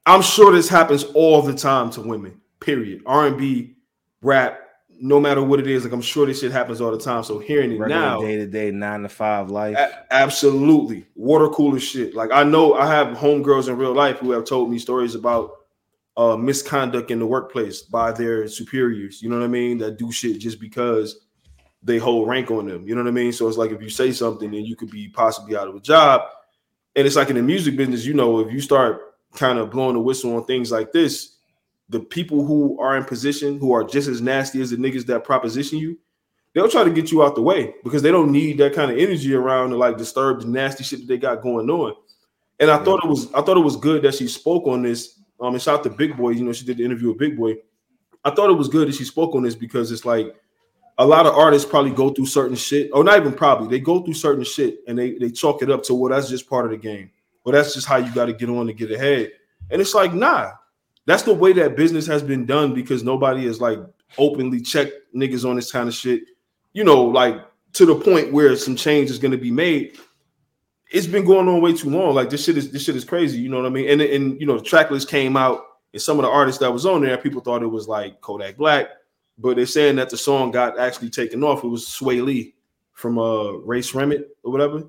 I'm sure this happens all the time to women. Period. R&B, rap, no matter what it is, like I'm sure this shit happens all the time. So hearing it Regular now, day to day, nine to five life, a- absolutely water cooler shit. Like I know I have homegirls in real life who have told me stories about uh, misconduct in the workplace by their superiors. You know what I mean? That do shit just because they hold rank on them. You know what I mean? So it's like if you say something, then you could be possibly out of a job. And it's like in the music business, you know, if you start kind of blowing the whistle on things like this, the people who are in position who are just as nasty as the niggas that proposition you, they'll try to get you out the way because they don't need that kind of energy around to like disturb the nasty shit that they got going on. And I yeah. thought it was I thought it was good that she spoke on this. Um, and shout out to Big Boy. You know, she did the interview with Big Boy. I thought it was good that she spoke on this because it's like a lot of artists probably go through certain shit, or not even probably, they go through certain shit and they they chalk it up to well, that's just part of the game. Well, that's just how you got to get on to get ahead. And it's like, nah, that's the way that business has been done because nobody has like openly checked niggas on this kind of shit. You know, like to the point where some change is going to be made. It's been going on way too long. Like this shit is this shit is crazy. You know what I mean? And and you know the track list came out, and some of the artists that was on there, people thought it was like Kodak Black, but they're saying that the song got actually taken off. It was Swae Lee from uh Rae Sremmurd or whatever.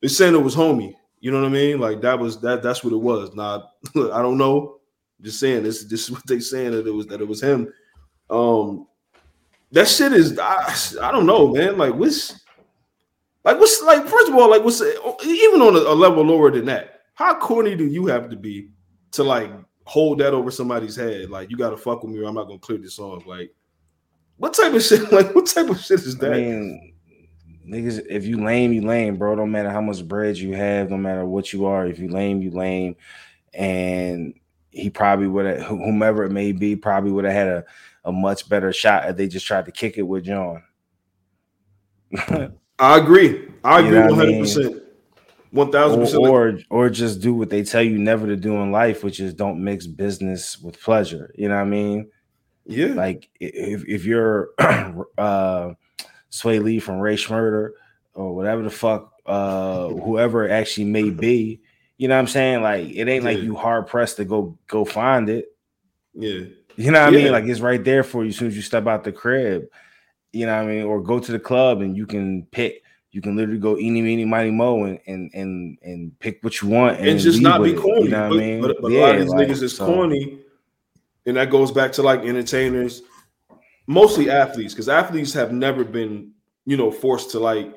They're saying it was homie. You know what I mean? Like that was that. That's what it was. Now *laughs* I don't know. Just saying this. This is what they saying that it was that it was him. Um, that shit is. I, I don't know, man. Like what's like what's like first of all like what's even on a, a level lower than that. How corny do you have to be to like hold that over somebody's head? Like you got to fuck with me, or I'm not gonna clear this off. Like what type of shit? *laughs* Like what type of shit is that? I mean, niggas, if you lame, you lame, bro. Don't matter how much bread you have, no matter what you are. If you lame, you lame. And he probably would have whomever it may be probably would have had a, a much better shot if they just tried to kick it with John. *laughs* I agree. I agree one hundred percent. One thousand percent. Or or just do what they tell you never to do in life, which is don't mix business with pleasure. You know what I mean? Yeah. Like if if you're *clears throat* uh Swae Lee from Rae Sremmurd or whatever the fuck uh whoever it actually may be, you know what I'm saying? Like it ain't yeah. like you hard pressed to go go find it. Yeah. You know what I mean? Like it's right there for you as soon as you step out the crib. You know what I mean? Or go to the club and you can pick. You can literally go eeny, meeny, miny, mo, and and and and pick what you want and, and just not be with it, corny. You know but, I mean? but, but a lot of these like, niggas is so- corny, and that goes back to like entertainers, mostly athletes, because athletes have never been, you know, forced to like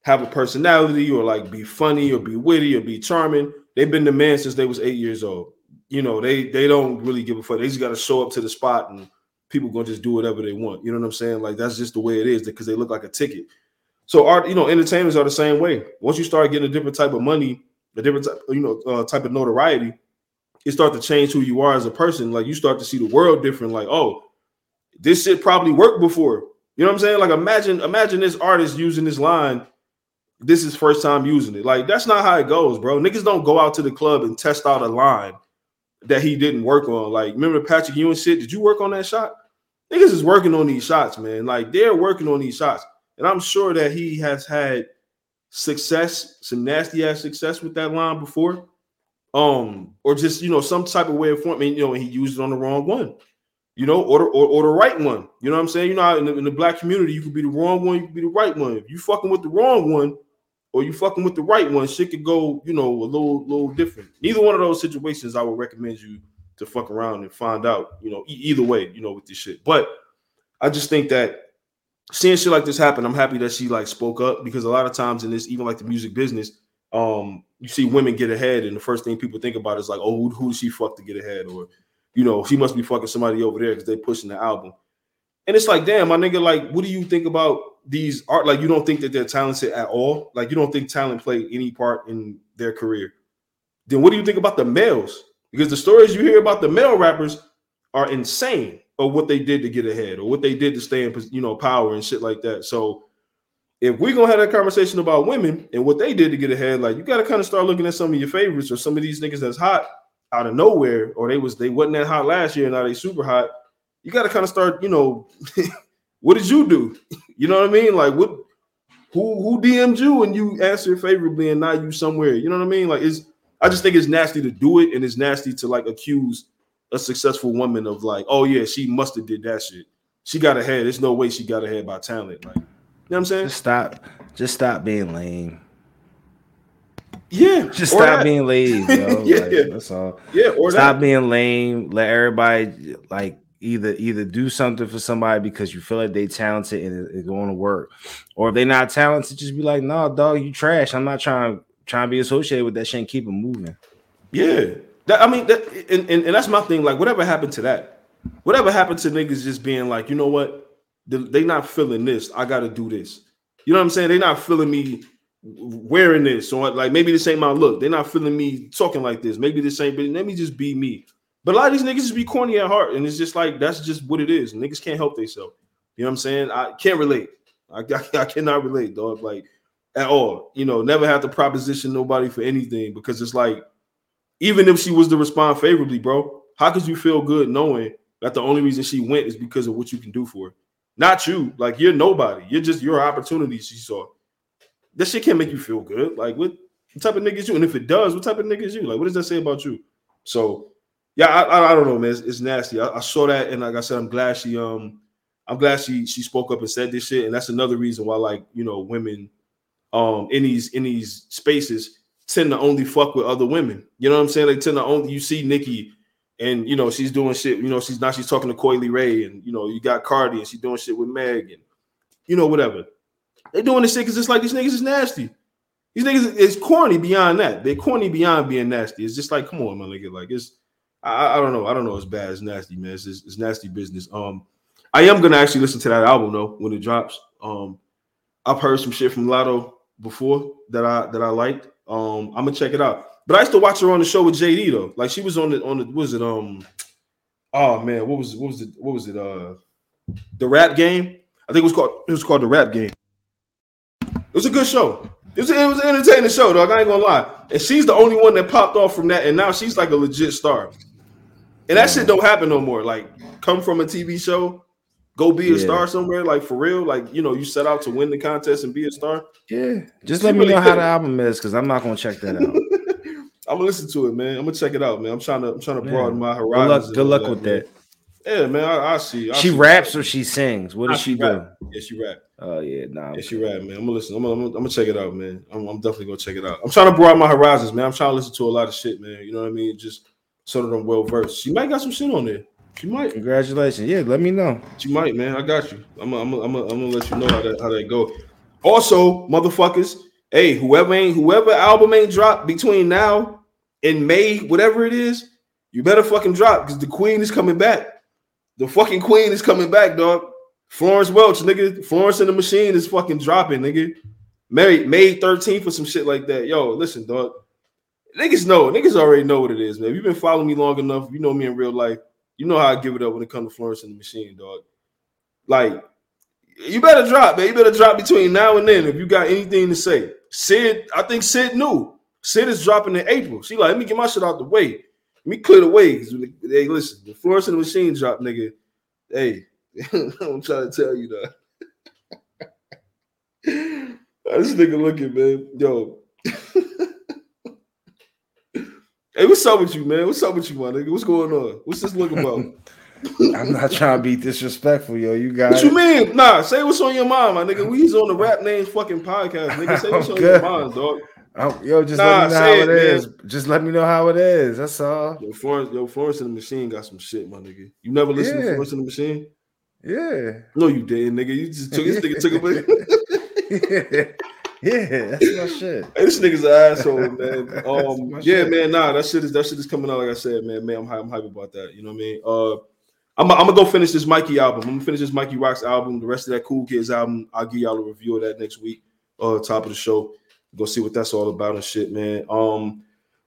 have a personality or like be funny or be witty or be charming. They've been the man since they was eight years old. You know, they they don't really give a fuck. They just got to show up to the spot and people gonna just do whatever they want. You know what I'm saying? Like that's just the way it is because they look like a ticket. So art, you know, entertainers are the same way. Once you start getting a different type of money, a different type, you know, uh, type of notoriety, it start to change who you are as a person. Like you start to see the world different. Like, oh, this shit probably worked before. You know what I'm saying? Like imagine, imagine this artist using this line. This is first time using it. Like that's not how it goes, bro. Niggas don't go out to the club and test out a line that he didn't work on. Like, remember Patrick Ewing shit? Did you work on that shot? Niggas is working on these shots, man. Like they're working on these shots. And I'm sure that he has had success, some nasty ass success with that line before. Um, or just you know, some type of way of forming, you know, and he used it on the wrong one, you know, or the, or, or the right one. You know what I'm saying? You know, in the, in the black community, you could be the wrong one, you could be the right one. If you fucking with the wrong one, or you fucking with the right one, shit could go, you know, a little little different. Neither one of those situations I would recommend you to fuck around and find out, you know, e- either way, you know, with this shit. But I just think that seeing shit like this happen, I'm happy that she like spoke up because a lot of times in this, even like the music business, um, you see women get ahead, and the first thing people think about is like, oh, who, who she fuck to get ahead, or you know, she must be fucking somebody over there because they pushing the album. And it's like, damn, my nigga, like, what do you think about these art? Like, you don't think that they're talented at all? Like, you don't think talent played any part in their career? Then what do you think about the males? Because the stories you hear about the male rappers are insane of what they did to get ahead or what they did to stay in you know power and shit like that. So if we're gonna have that conversation about women and what they did to get ahead, like you gotta kind of start looking at some of your favorites or some of these niggas that's hot out of nowhere, or they was they wasn't that hot last year, and now they super hot. You gotta kind of start, you know, *laughs* what did you do? *laughs* You know what I mean? Like what who who DM'd you and you answered favorably and now you somewhere, you know what I mean? Like it's I just think it's nasty to do it and it's nasty to like accuse a successful woman of like, oh yeah, she must have did that shit. She got ahead. There's no way she got ahead by talent. Like, you know what I'm saying? Just stop. Just stop being lame. Yeah. Just stop that. being lazy, *laughs* yo. Yeah. Like, that's all. Yeah, or stop that. being lame. Let everybody like either either do something for somebody because you feel like they talented and it- it's going to work, or if they're not talented, just be like, no, dog, you trash. I'm not trying trying to be associated with that shit. and Keep it moving. Yeah. That, I mean, that, and, and, and that's my thing. Like, whatever happened to that? Whatever happened to niggas just being like, you know what? They not feeling this. I got to do this. You know what I'm saying? They not feeling me wearing this or like maybe this ain't my look. They're not feeling me talking like this. Maybe this ain't. But let me just be me. But a lot of these niggas just be corny at heart, and it's just like that's just what it is. Niggas can't help themselves. You know what I'm saying? I can't relate. I, I, *laughs* I cannot relate, dog. Like at all. You know, never have to proposition nobody for anything because it's like even if she was to respond favorably, bro, how could you feel good knowing that the only reason she went is because of what you can do for her? Not you. Like you're nobody. You're just your opportunity she saw. That shit can't make you feel good. Like what, what type of nigga is you? And if it does, what type of nigga is you? Like what does that say about you? So yeah, I, I, I don't know, man. It's, it's nasty. I, I saw that, and like I said, I'm glad she um I'm glad she she spoke up and said this shit. And that's another reason why, like, you know, women um in these in these spaces tend to only fuck with other women. You know what I'm saying? They tend to only you see Nikki and you know she's doing shit. You know, she's now she's talking to Coi Leray, and you know, you got Cardi and she's doing shit with Meg and you know, whatever. They're doing this shit because it's like these niggas is nasty. These niggas is corny beyond that. They're corny beyond being nasty. It's just like, come on, man, nigga. Like it's I, I don't know. I don't know. It's bad. It's nasty, man. It's, it's nasty business. Um, I am gonna actually listen to that album though when it drops. Um, I've heard some shit from Latto before that I that I liked. Um, I'm gonna check it out. But I used to watch her on the show with JD though. Like she was on the on the was it um oh man, what was what was it what was it uh the rap game? I think it was called it was called the rap game. It was a good show. It was, it was an entertaining show, dog. I ain't gonna lie. And she's the only one that popped off from that, and now she's like a legit star. And that shit don't happen no more. Like, come from a TV show, go be a Yeah. star somewhere, like for real. Like, you know, you set out to win the contest and be a star. Yeah, just let me really know how the album is because I'm not gonna check that out. *laughs* I'm gonna listen to it, man. I'm gonna check it out, man. I'm trying to I'm trying to Yeah. broaden my good horizons. luck. Good luck that, with man. that. Yeah, man, I, I see. I she see. raps or she sings. What does I she see do? Yeah, she rap. Oh yeah, nah. Yeah, she rap, man. I'm gonna listen. I'm gonna, I'm gonna, I'm gonna check it out, man. I'm, I'm definitely gonna check it out. I'm trying to broaden my horizons, man. I'm trying to listen to a lot of shit, man. You know what I mean? Just so that I'm well versed. She might got some shit on there. She might. Congratulations. Yeah, let me know. She might, man. I got you. I'm gonna, I'm gonna, I'm gonna, I'm gonna let you know how that how that go. Also, motherfuckers, hey, whoever ain't whoever album ain't dropped between now and May, whatever it is, you better fucking drop because the queen is coming back. The fucking queen is coming back, dog. Florence Welch, nigga. Florence and the Machine is fucking dropping, nigga. May May 13th or some shit like that. Yo, listen, dog. Niggas know, niggas already know what it is, man. If you've been following me long enough, you know me in real life. You know how I give it up when it comes to Florence and the Machine, dog. Like, you better drop, man. You better drop between now and then if you got anything to say. Syd, I think Syd knew. Syd is dropping in April. She like, let me get my shit out the way. Let me clear the way. Hey, listen, the Florence and the Machine drop, nigga. Hey, *laughs* I'm trying to tell you that. *laughs* this nigga looking, man. Yo. *laughs* hey, what's up with you, man? What's up with you, my nigga? What's going on? What's this look about? *laughs* I'm not trying to be disrespectful, yo. You got What you mean? Nah, say what's on your mind, my nigga. We's on the rap names fucking podcast, nigga. Say what's I'm on your mind, dog. Oh, yo, just Nah, let me know how it, it is. Just let me know how it is. That's all. Yo, Florence, yo, Florence and the Machine got some shit, my nigga. You never listened to Florence and the Machine? Yeah. No, you didn't, nigga. You just took this nigga took it. *laughs* *laughs* yeah, that's my shit. Hey, this nigga's an asshole, *laughs* man. Um, yeah, shit. man. Nah, that shit is that shit is coming out. Like I said, man. Man, I'm hype, I'm hype about that. You know what I mean? Uh, I'm, I'm gonna go finish this Mikey album. I'm gonna finish this Mikey Rocks album. The rest of that Cool Kids album, I'll give y'all a review of that next week. Uh, top of the show. Go see what that's all about and shit, man. Um,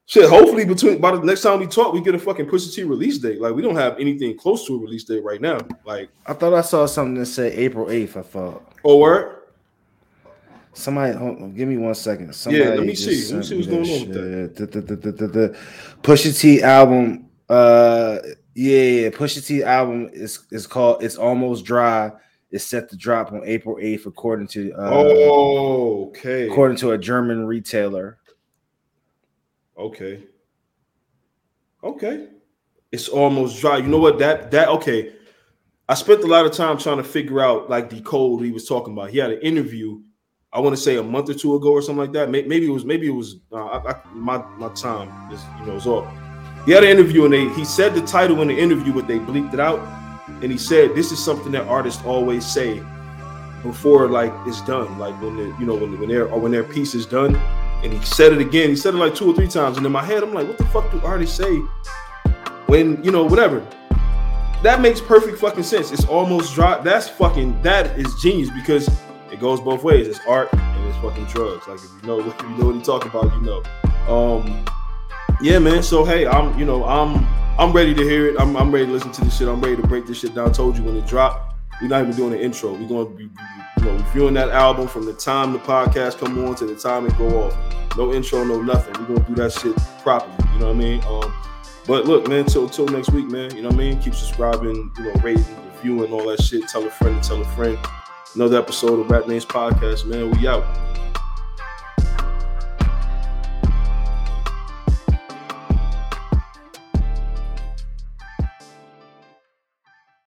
shit. Hopefully, between by the next time we talk, we get a fucking Pusha T release date. Like we don't have anything close to a release date right now. Like, I thought I saw something that said April 8th. I thought oh, word. Somebody on, give me one second. Somebody let me see. Let me see what's going on with da- da- da- da- da. Pusha T album. Uh, yeah, yeah. Pusha T album is is called "It's Almost Dry." It's set to drop on April 8th, according to uh, Oh, okay. according to a German retailer. Okay. Okay. It's almost dry. You know what? That that okay. I spent a lot of time trying to figure out like the code he was talking about. He had an interview, I want to say a month or two ago or something like that. Maybe it was maybe it was uh, I, I, my my time is you know is off. He had an interview and they he said the title in the interview, but they bleeped it out. And he said this is something that artists always say before like it's done, like when the you know when when their when their piece is done. And he said it again. He said it like two or three times. And in my head, I'm like, what the fuck do artists say when you know whatever? That makes perfect fucking sense. It's almost dry. That's fucking that is genius because it goes both ways. It's art and it's fucking drugs. Like if you know *laughs* you know what he talking about, you know. Um, yeah, man. So hey, I'm you know I'm I'm ready to hear it. I'm I'm ready to listen to this shit. I'm ready to break this shit down. I told you when it dropped. We're not even doing the intro. We're going to be you know reviewing that album from the time the podcast come on to the time it go off. No intro, no nothing. We're gonna do that shit properly. You know what I mean? Um, but look, man, till till next week, man. You know what I mean? Keep subscribing, you know, rating, reviewing, all that shit. Tell a friend tell a friend. Another episode of Rap Names Podcast, man. We out.